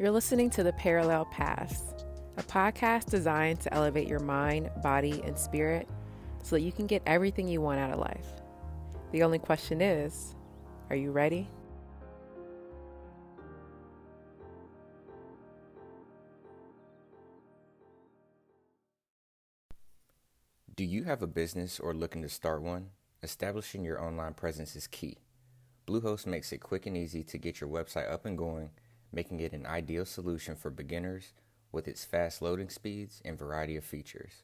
You're listening to The Parallel Paths, a podcast designed to elevate your mind, body, and spirit so that you can get everything you want out of life. The only question is are you ready? Do you have a business or looking to start one? Establishing your online presence is key. Bluehost makes it quick and easy to get your website up and going, making it an ideal solution for beginners with its fast loading speeds and variety of features.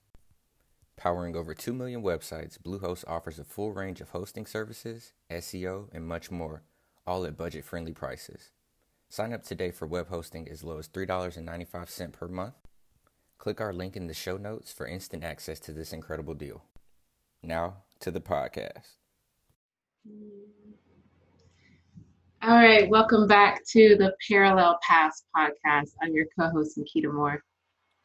Powering over 2 million websites, Bluehost offers a full range of hosting services, SEO, and much more, all at budget friendly prices. Sign up today for web hosting as low as $3.95 per month. Click our link in the show notes for instant access to this incredible deal. Now to the podcast. All right, welcome back to the Parallel Paths podcast. I'm your co host, Makeda Moore.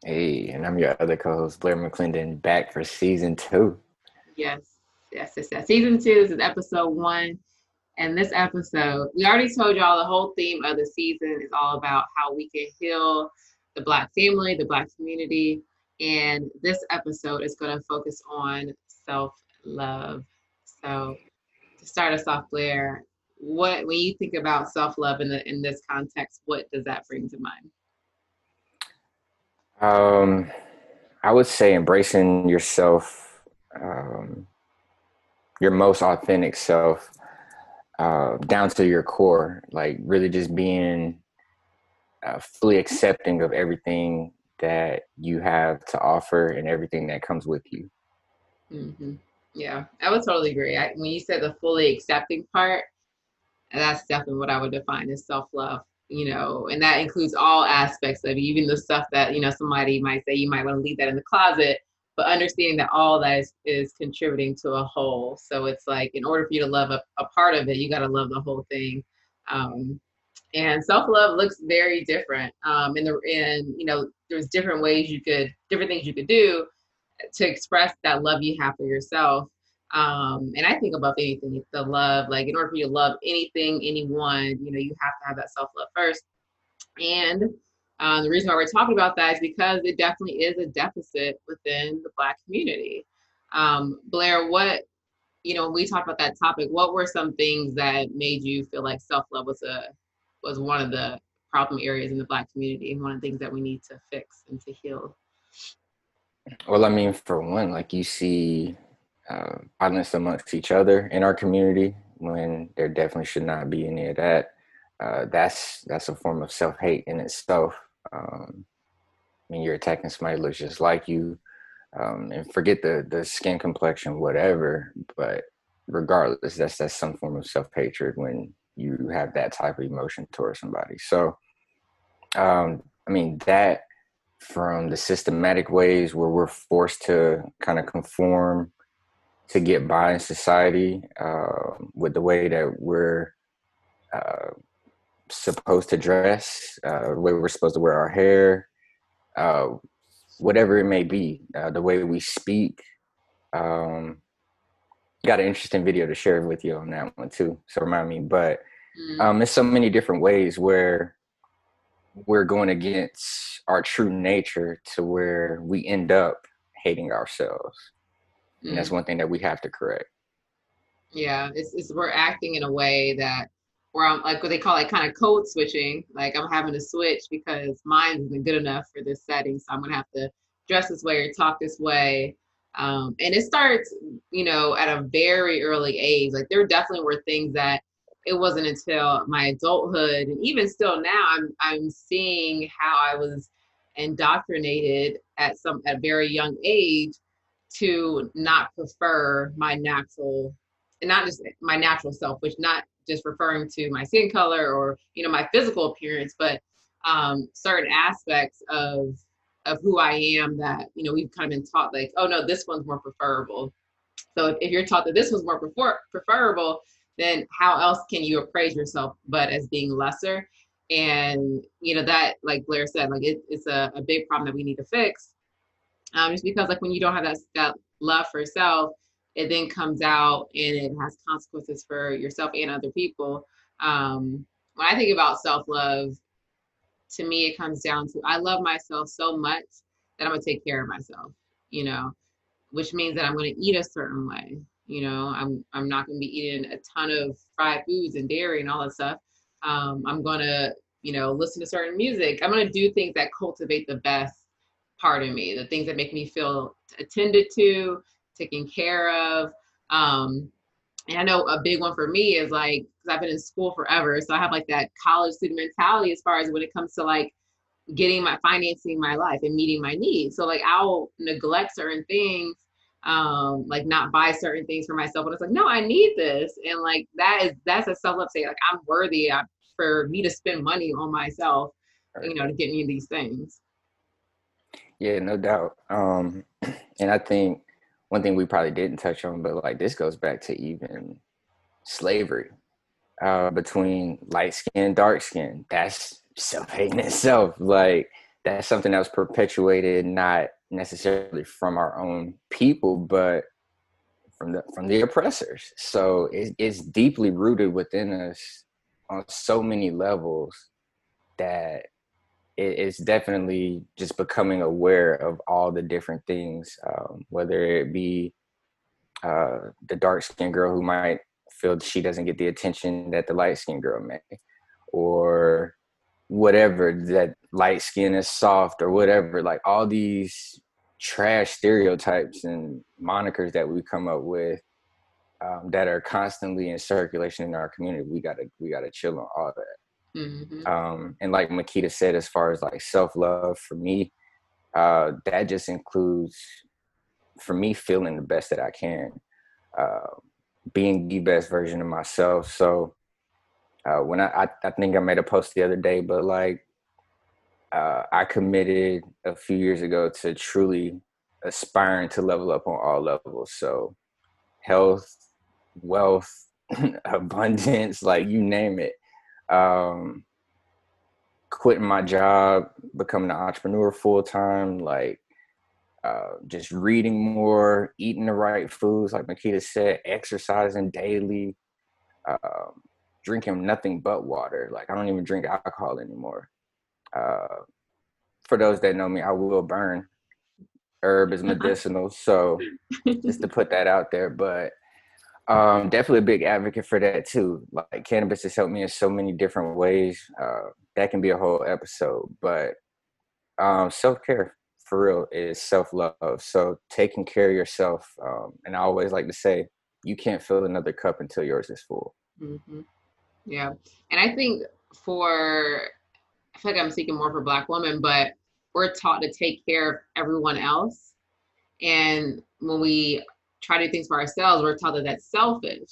Hey, and I'm your other co-host Blair McClendon, back for season two. Yes, yes, yes, yes. Season two. This is episode one, and this episode, we already told y'all the whole theme of the season is all about how we can heal the Black family, the Black community, and this episode is going to focus on self-love. So, to start us off, Blair, what when you think about self-love in the in this context, what does that bring to mind? Um, I would say embracing yourself, um, your most authentic self, uh, down to your core. Like really just being uh, fully accepting of everything that you have to offer and everything that comes with you. Mm-hmm. Yeah, I would totally agree. I, when you said the fully accepting part, that's definitely what I would define as self love you know, and that includes all aspects of even the stuff that, you know, somebody might say you might want to leave that in the closet, but understanding that all that is, is contributing to a whole. So it's like, in order for you to love a, a part of it, you got to love the whole thing. Um, and self-love looks very different. Um, and the, and, you know, there's different ways you could, different things you could do to express that love you have for yourself. Um, and I think above anything, the love, like in order for you to love anything, anyone, you know, you have to have that self love first. And um, the reason why we're talking about that is because it definitely is a deficit within the Black community. Um, Blair, what, you know, when we talked about that topic, what were some things that made you feel like self love was a was one of the problem areas in the Black community and one of the things that we need to fix and to heal? Well, I mean, for one, like you see uh, violence amongst each other in our community when there definitely should not be any of that. Uh, that's that's a form of self hate in itself. Um, I mean, you're attacking somebody who looks just like you, um, and forget the the skin complexion, whatever. But regardless, that's that's some form of self hatred when you have that type of emotion towards somebody. So, um, I mean that from the systematic ways where we're forced to kind of conform to get by in society uh, with the way that we're uh, supposed to dress, uh, the way we're supposed to wear our hair, uh, whatever it may be, uh, the way we speak. Um, got an interesting video to share with you on that one too. So remind me, but mm. um, there's so many different ways where we're going against our true nature to where we end up hating ourselves and mm-hmm. that's one thing that we have to correct. Yeah it's, it's we're acting in a way that where i'm like what they call it kind of code switching. Like i'm having to switch because mine isn't good enough for this setting so i'm gonna have to dress this way or talk this way. Um, and it starts you know at a very early age. Like there definitely were things that it wasn't until my adulthood and even still now i'm i'm seeing how i was indoctrinated at some at a very young age to not prefer my natural and not just my natural self which not just referring to my skin color or you know my physical appearance but um, certain aspects of of who i am that you know we've kind of been taught like oh no this one's more preferable. So if, if you're taught that this one's more prefer- preferable then how else can you appraise yourself but as being lesser? And you know that like blair said like it, it's a, a big problem that we need to fix um, just because like when you don't have that, that love for self it then comes out and it has consequences for yourself and other people um, when i think about self-love to me, it comes down to I love myself so much that I'm gonna take care of myself, you know, which means that I'm gonna eat a certain way. You know, I'm I'm not gonna be eating a ton of fried foods and dairy and all that stuff. Um, I'm gonna, you know, listen to certain music. I'm gonna do things that cultivate the best part of me, the things that make me feel attended to, taken care of. Um, and I know a big one for me is like, because I've been in school forever. So I have like that college student mentality as far as when it comes to like getting my financing my life and meeting my needs. So like I'll neglect certain things, um, like not buy certain things for myself. But it's like, no, I need this. And like that is that's a self-love say, like I'm worthy I, for me to spend money on myself, you know, to get me these things. Yeah, no doubt. Um, and I think one thing we probably didn't touch on, but like this goes back to even slavery uh, between light skin, and dark skin. That's self hate in itself. Like that's something that was perpetuated not necessarily from our own people, but from the from the oppressors. So it, it's deeply rooted within us on so many levels that it's definitely just becoming aware of all the different things, um, whether it be uh, the dark skinned girl who might feel she doesn't get the attention that the light skinned girl may, or whatever that light skin is soft or whatever. Like all these trash stereotypes and monikers that we come up with um, that are constantly in circulation in our community. We gotta we gotta chill on all that. Mm-hmm. Um, and like Makeda said, as far as like self love for me, uh, that just includes for me feeling the best that I can, uh, being the best version of myself. So uh, when I, I, I think I made a post the other day, but like uh, I committed a few years ago to truly aspiring to level up on all levels. So health, wealth, abundance, like you name it um, quitting my job, becoming an entrepreneur full time, like uh, just reading more, eating the right foods, like Makeda said, exercising daily, um, drinking nothing but water. Like I don't even drink alcohol anymore. Uh, for those that know me, I will burn. Herb is medicinal, so just to put that out there. But um, definitely a big advocate for that too. Like cannabis has helped me in so many different ways. Uh, that can be a whole episode, but um, self care for real is self love. So taking care of yourself, um, and I always like to say, you can't fill another cup until yours is full. Mm-hmm. Yeah, and I think for I feel like I'm speaking more for Black women, but we're taught to take care of everyone else, and when we try to do things for ourselves, we're taught that that's selfish.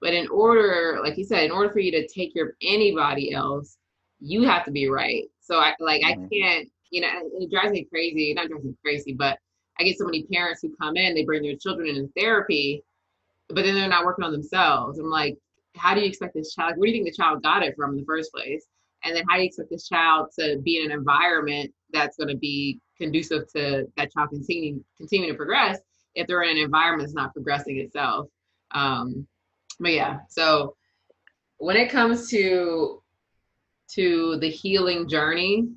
But in order, like you said, in order for you to take care of anybody else, you have to be right. So I like mm-hmm. I can't, you know, it drives me crazy. Not drives me crazy, but I get so many parents who come in, they bring their children in therapy, but then they're not working on themselves. I'm like, how do you expect this child? Where do you think the child got it from in the first place? And then how do you expect this child to be in an environment that's going to be conducive to that child continuing continuing to progress if they're in an environment that's not progressing itself. Um, but yeah, so when it comes to to the healing journey,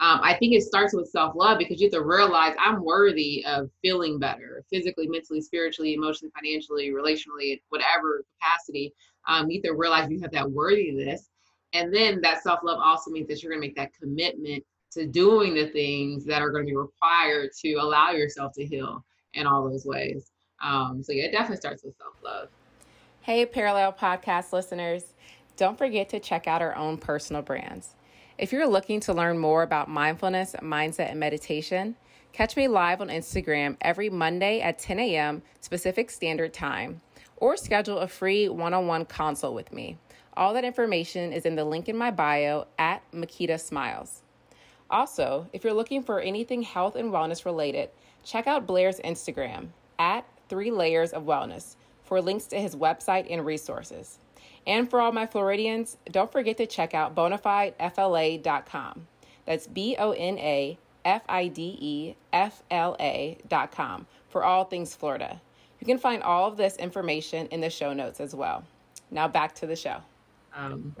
um, I think it starts with self love because you have to realize I'm worthy of feeling better physically, mentally, spiritually, emotionally, financially, relationally, whatever capacity. Um, you have to realize you have that worthiness. And then that self love also means that you're going to make that commitment to doing the things that are going to be required to allow yourself to heal in all those ways. Um, so yeah, it definitely starts with self love. Hey, Parallel Podcast listeners, don't forget to check out our own personal brands. If you're looking to learn more about mindfulness, mindset, and meditation, catch me live on Instagram every Monday at 10 a.m. Pacific Standard Time, or schedule a free one on one consult with me. All that information is in the link in my bio at Makeda Smiles. Also, if you're looking for anything health and wellness related, check out Blair's Instagram at Three Layers of Wellness for links to his website and resources. And for all my Floridians, don't forget to check out bonafidefla.com. That's B O N A F I D E F L A.com for all things Florida. You can find all of this information in the show notes as well. Now back to the show. Um,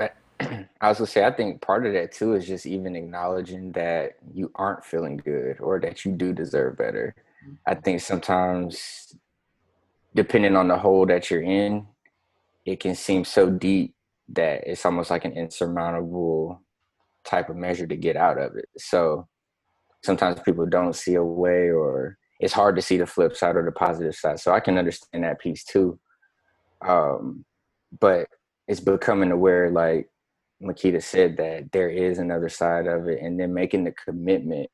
I was gonna say, I think part of that too is just even acknowledging that you aren't feeling good or that you do deserve better. I mm-hmm. think sometimes, depending on the hole that you're in, it can seem so deep that it's almost like an insurmountable type of measure to get out of it. So sometimes people don't see a way or it's hard to see the flip side or the positive side. So I can understand that piece too. Um, but it's becoming aware, like Makeda said, that there is another side of it, and then making the commitment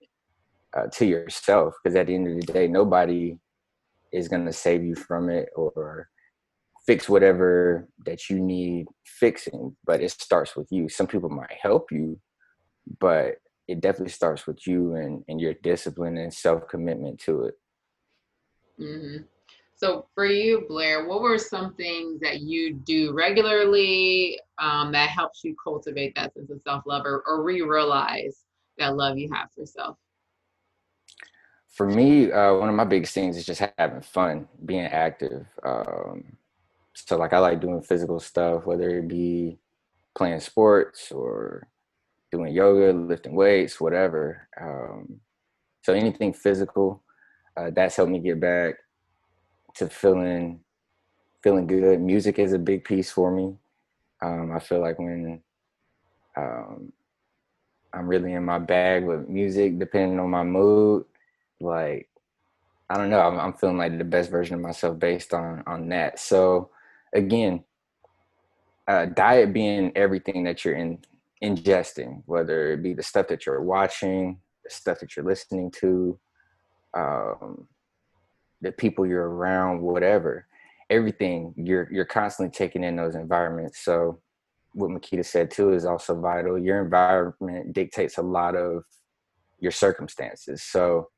uh, to yourself. Because at the end of the day, nobody is going to save you from it or fix whatever that you need fixing. But it starts with you. Some people might help you, but it definitely starts with you and, and your discipline and self commitment to it. Mm-hmm. So for you, Blair, what were some things that you do regularly um, that helps you cultivate that sense of self love or, or re-realize that love you have for self? For me, uh, one of my biggest things is just having fun, being active. Um, so like I like doing physical stuff, whether it be playing sports or doing yoga, lifting weights, whatever. Um, so anything physical, uh, that's helped me get back to feeling feeling good. Music is a big piece for me. Um, I feel like when um, I'm really in my bag with music, depending on my mood, like I don't know, I'm, I'm feeling like the best version of myself based on on that. So again, uh, diet being everything that you're in ingesting, whether it be the stuff that you're watching, the stuff that you're listening to, um, the people you're around, whatever, everything you're you're constantly taking in those environments. So what Makeda said too is also vital. Your environment dictates a lot of your circumstances. So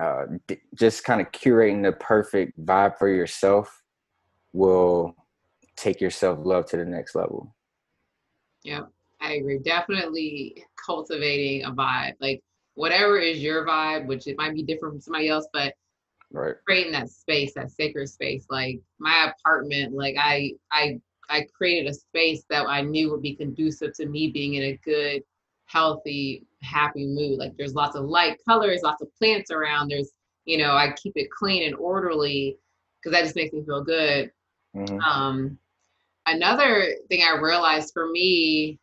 uh, d- just kind of curating the perfect vibe for yourself will take your self love to the next level. Yeah. I agree. Definitely cultivating a vibe. Like whatever is your vibe, which it might be different from somebody else, but right. creating that space, that sacred space. Like my apartment, like I I I created a space that I knew would be conducive to me being in a good, healthy, happy mood. Like there's lots of light colors, lots of plants around. There's, you know, I keep it clean and orderly because that just makes me feel good. Mm-hmm. Um, another thing I realized for me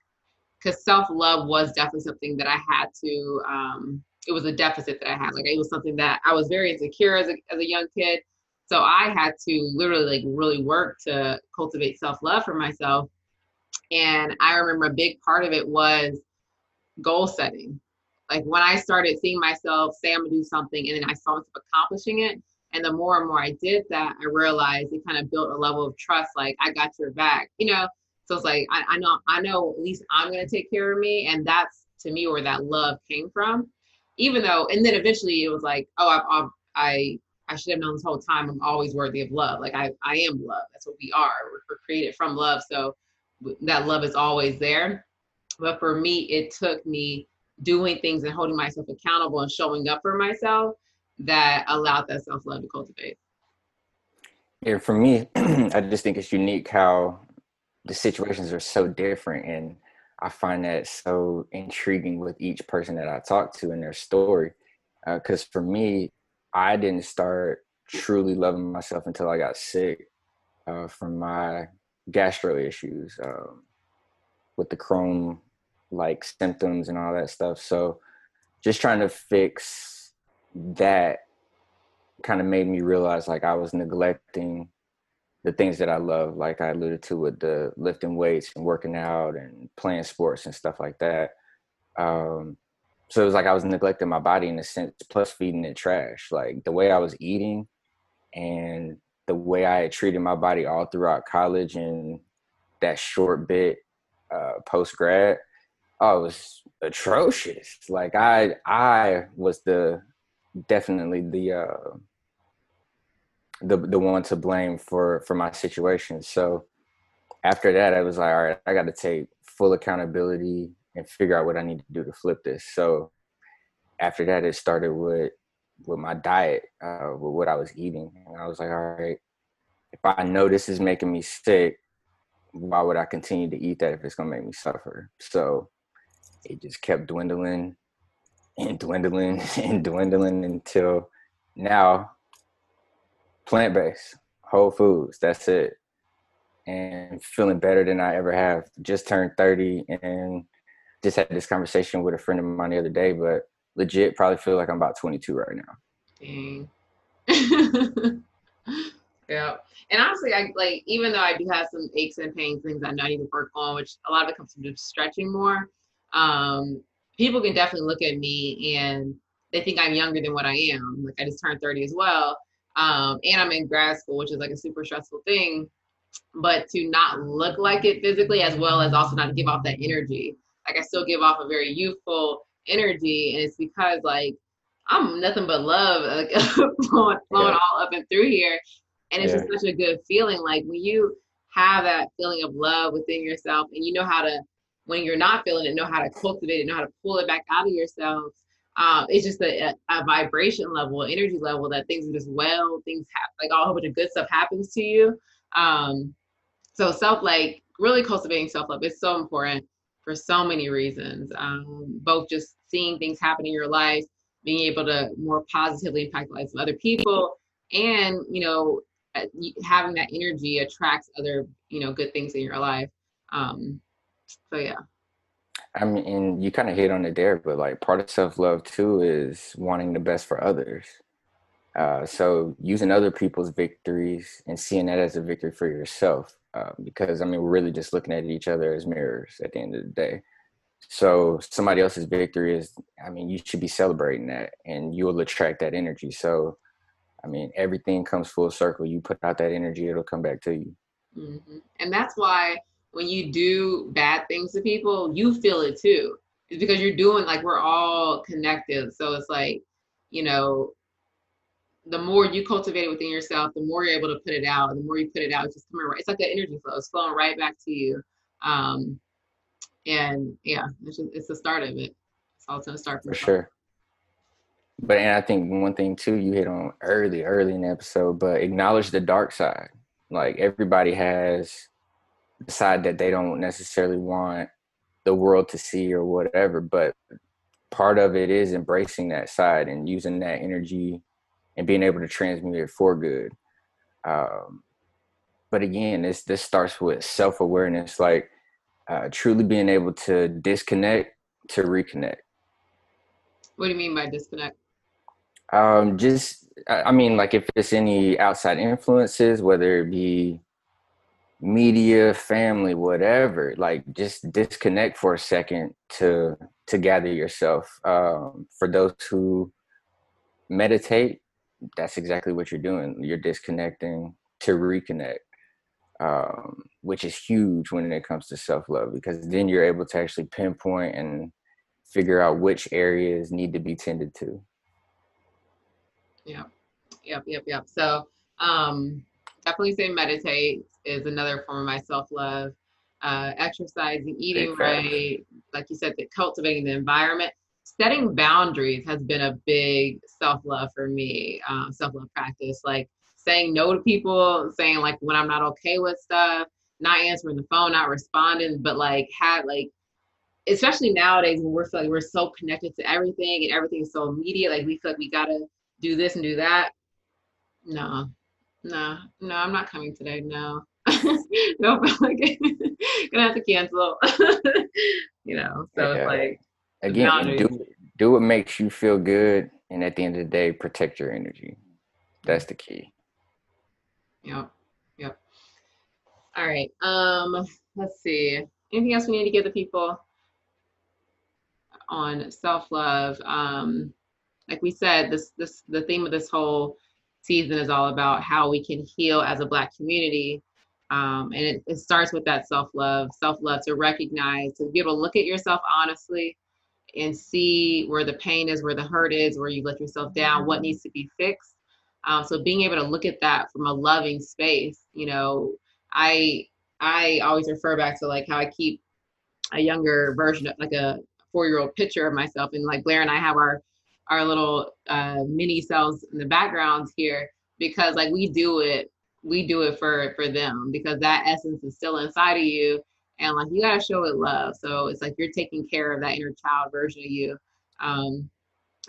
because self love was definitely something that I had to. Um, it was a deficit that I had. Like it was something that I was very insecure as a as a young kid. So I had to literally like really work to cultivate self love for myself. And I remember a big part of it was goal setting. Like when I started seeing myself say I'm gonna do something, and then I saw myself accomplishing it. And the more and more I did that, I realized it kind of built a level of trust. Like I got your back. You know, so it's like I, I know I know at least I'm gonna take care of me, and that's to me where that love came from. Even though, and then eventually it was like, oh, I I I should have known this whole time. I'm always worthy of love. Like I I am love. That's what we are. We're, we're created from love. So that love is always there. But for me, it took me doing things and holding myself accountable and showing up for myself that allowed that self love to cultivate. Yeah, for me, I just think it's unique how the situations are so different and I find that so intriguing with each person that I talk to and their story. Because uh, for me, I didn't start truly loving myself until I got sick uh, from my gastro issues um, with the Crohn like symptoms and all that stuff. So just trying to fix that kind of made me realize like I was neglecting the things that I love, like I alluded to with the lifting weights and working out and playing sports and stuff like that. Um, so it was like I was neglecting my body in a sense, plus feeding it trash. Like the way I was eating and the way I had treated my body all throughout college and that short bit uh, post grad, oh, was atrocious. Like I, I was the definitely the uh, the the one to blame for for my situation. So after that, I was like, all right, I got to take full accountability and figure out what I need to do to flip this. So after that, it started with with my diet, uh, with what I was eating, and I was like, all right, if I know this is making me sick, why would I continue to eat that if it's gonna make me suffer? So it just kept dwindling and dwindling and dwindling until now plant based, whole foods, that's it. And feeling better than I ever have. Just turned 30 and just had this conversation with a friend of mine the other day, but legit probably feel like I'm about 22 right now. Dang. yeah. And honestly, I like even though I do have some aches and pains, things I know I need to work on, which a lot of it comes from just stretching more. Um, people can definitely look at me and they think I'm younger than what I am. Like I just turned 30 as well. Um, and I'm in grad school, which is like a super stressful thing. But to not look like it physically, as well as also not give off that energy. Like I still give off a very youthful energy, and it's because like I'm nothing but love like, flowing, flowing yeah. all up and through here, and it's yeah. just such a good feeling. Like when you have that feeling of love within yourself, and you know how to, when you're not feeling it, know how to cultivate it, know how to pull it back out of yourself. Um, it's just a, a, vibration level, energy level that things are just well, things like all a whole bunch of good stuff happens to you. Um, so self like really cultivating self love is so important for so many reasons. Um, both just seeing things happen in your life, being able to more positively impact the lives of other people, and you know uh, having that energy attracts other you know good things in your life. Um, so yeah. I mean, you kind of hit on it there, but like part of self love too is wanting the best for others. Uh, so using other people's victories and seeing that as a victory for yourself, uh, because I mean we're really just looking at each other as mirrors at the end of the day. So somebody else's victory is, I mean, you should be celebrating that, and you will attract that energy. So, I mean, everything comes full circle. You put out that energy, it'll come back to you. Mm-hmm. And that's why when you do bad things to people, you feel it too. It's because you're doing like we're all connected. So it's like, you know, the more you cultivate it within yourself, the more you're able to put it out. The more you put it out, it's just coming right. It's like an energy flow. It's flowing right back to you. Um, and yeah, it's just, it's the start of it. It's all to start for sure. But and I think one thing too you hit on early, early in the episode, but acknowledge the dark side. Like everybody has side that they don't necessarily want the world to see or whatever, but part of it is embracing that side and using that energy and being able to transmute it for good. Um, but again, this this starts with self awareness, like uh, truly being able to disconnect to reconnect. What do you mean by disconnect? Um, just I mean, like if it's any outside influences, whether it be media, family, whatever, like just disconnect for a second to to gather yourself. Um, for those who meditate, that's exactly what you're doing. You're disconnecting to reconnect, um, which is huge when it comes to self love because then you're able to actually pinpoint and figure out which areas need to be tended to. Yeah, yep, yep, yep. So um, definitely say meditate is another form of my self love. Uh, exercising, eating right, like you said, the cultivating the environment setting boundaries has been a big self love for me, um, self love practice. Like saying no to people, saying like when I'm not okay with stuff, not answering the phone, not responding, but like had like, especially nowadays when we're like we're so connected to everything and everything's so immediate, like we feel like we gotta do this and do that. No, no, no, I'm not coming today. No. nope, like, gonna have to cancel. you know, so it's like again do do what makes you feel good and at the end of the day protect your energy. That's the key. Yep yep. All right um let's see. Anything else we need to give the people on self-love? Um like we said this this the theme of this whole season is all about how we can heal as a black community um, and it, it starts with that self-love self-love to recognize to be able to look at yourself honestly and see where the pain is, where the hurt is, where you let yourself down, what needs to be fixed. Um, so being able to look at that from a loving space, you know, I I always refer back to like how I keep a younger version of like a four year old picture of myself, and like Blair and I have our our little uh, mini cells in the backgrounds here because like we do it we do it for for them because that essence is still inside of you. And like you got to show it love. So it's like you're taking care of that inner child version of you. Um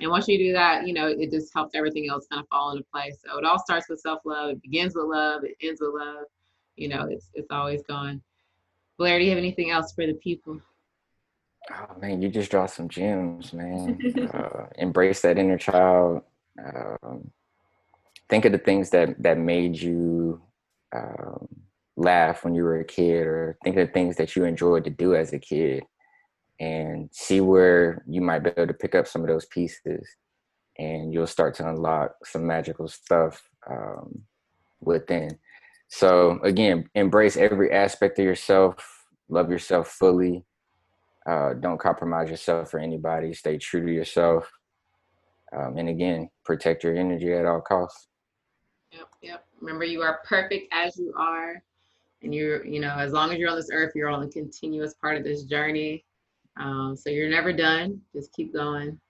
and once you do that you know it just helps everything else kind of fall into place. So it all starts with self-love. It begins with love. It ends with love. You know it's it's always gone. Blair do you have anything else for the people? Oh man you just draw some gems man. Uh, embrace that inner child. Um, think of the things that that made you um, laugh when you were a kid or think of the things that you enjoyed to do as a kid and see where you might be able to pick up some of those pieces and you'll start to unlock some magical stuff um, within. So again embrace every aspect of yourself love yourself fully uh, don't compromise yourself for anybody stay true to yourself um, and again protect your energy at all costs Yep, yep. Remember, you are perfect as you are. And you're, you know, as long as you're on this earth, you're on a continuous part of this journey. Um, so you're never done. Just keep going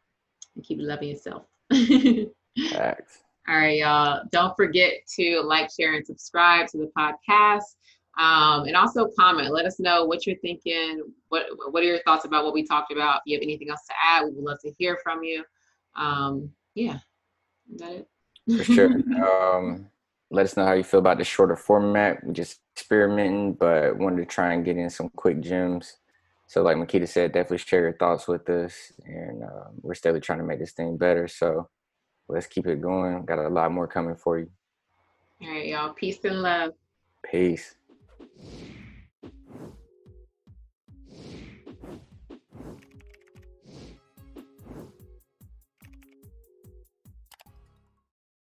and keep loving yourself. Thanks. All right, y'all. Don't forget to like, share, and subscribe to the podcast. Um, and also comment. Let us know what you're thinking. What What are your thoughts about what we talked about? If you have anything else to add, we would love to hear from you. Um, yeah, is that it? For sure. Um, let us know how you feel about the shorter format. We're just experimenting, but wanted to try and get in some quick gems. So, like Makeda said, definitely share your thoughts with us, and uh, we're still trying to make this thing better. So, let's keep it going. Got a lot more coming for you. All right, y'all. Peace and love. Peace.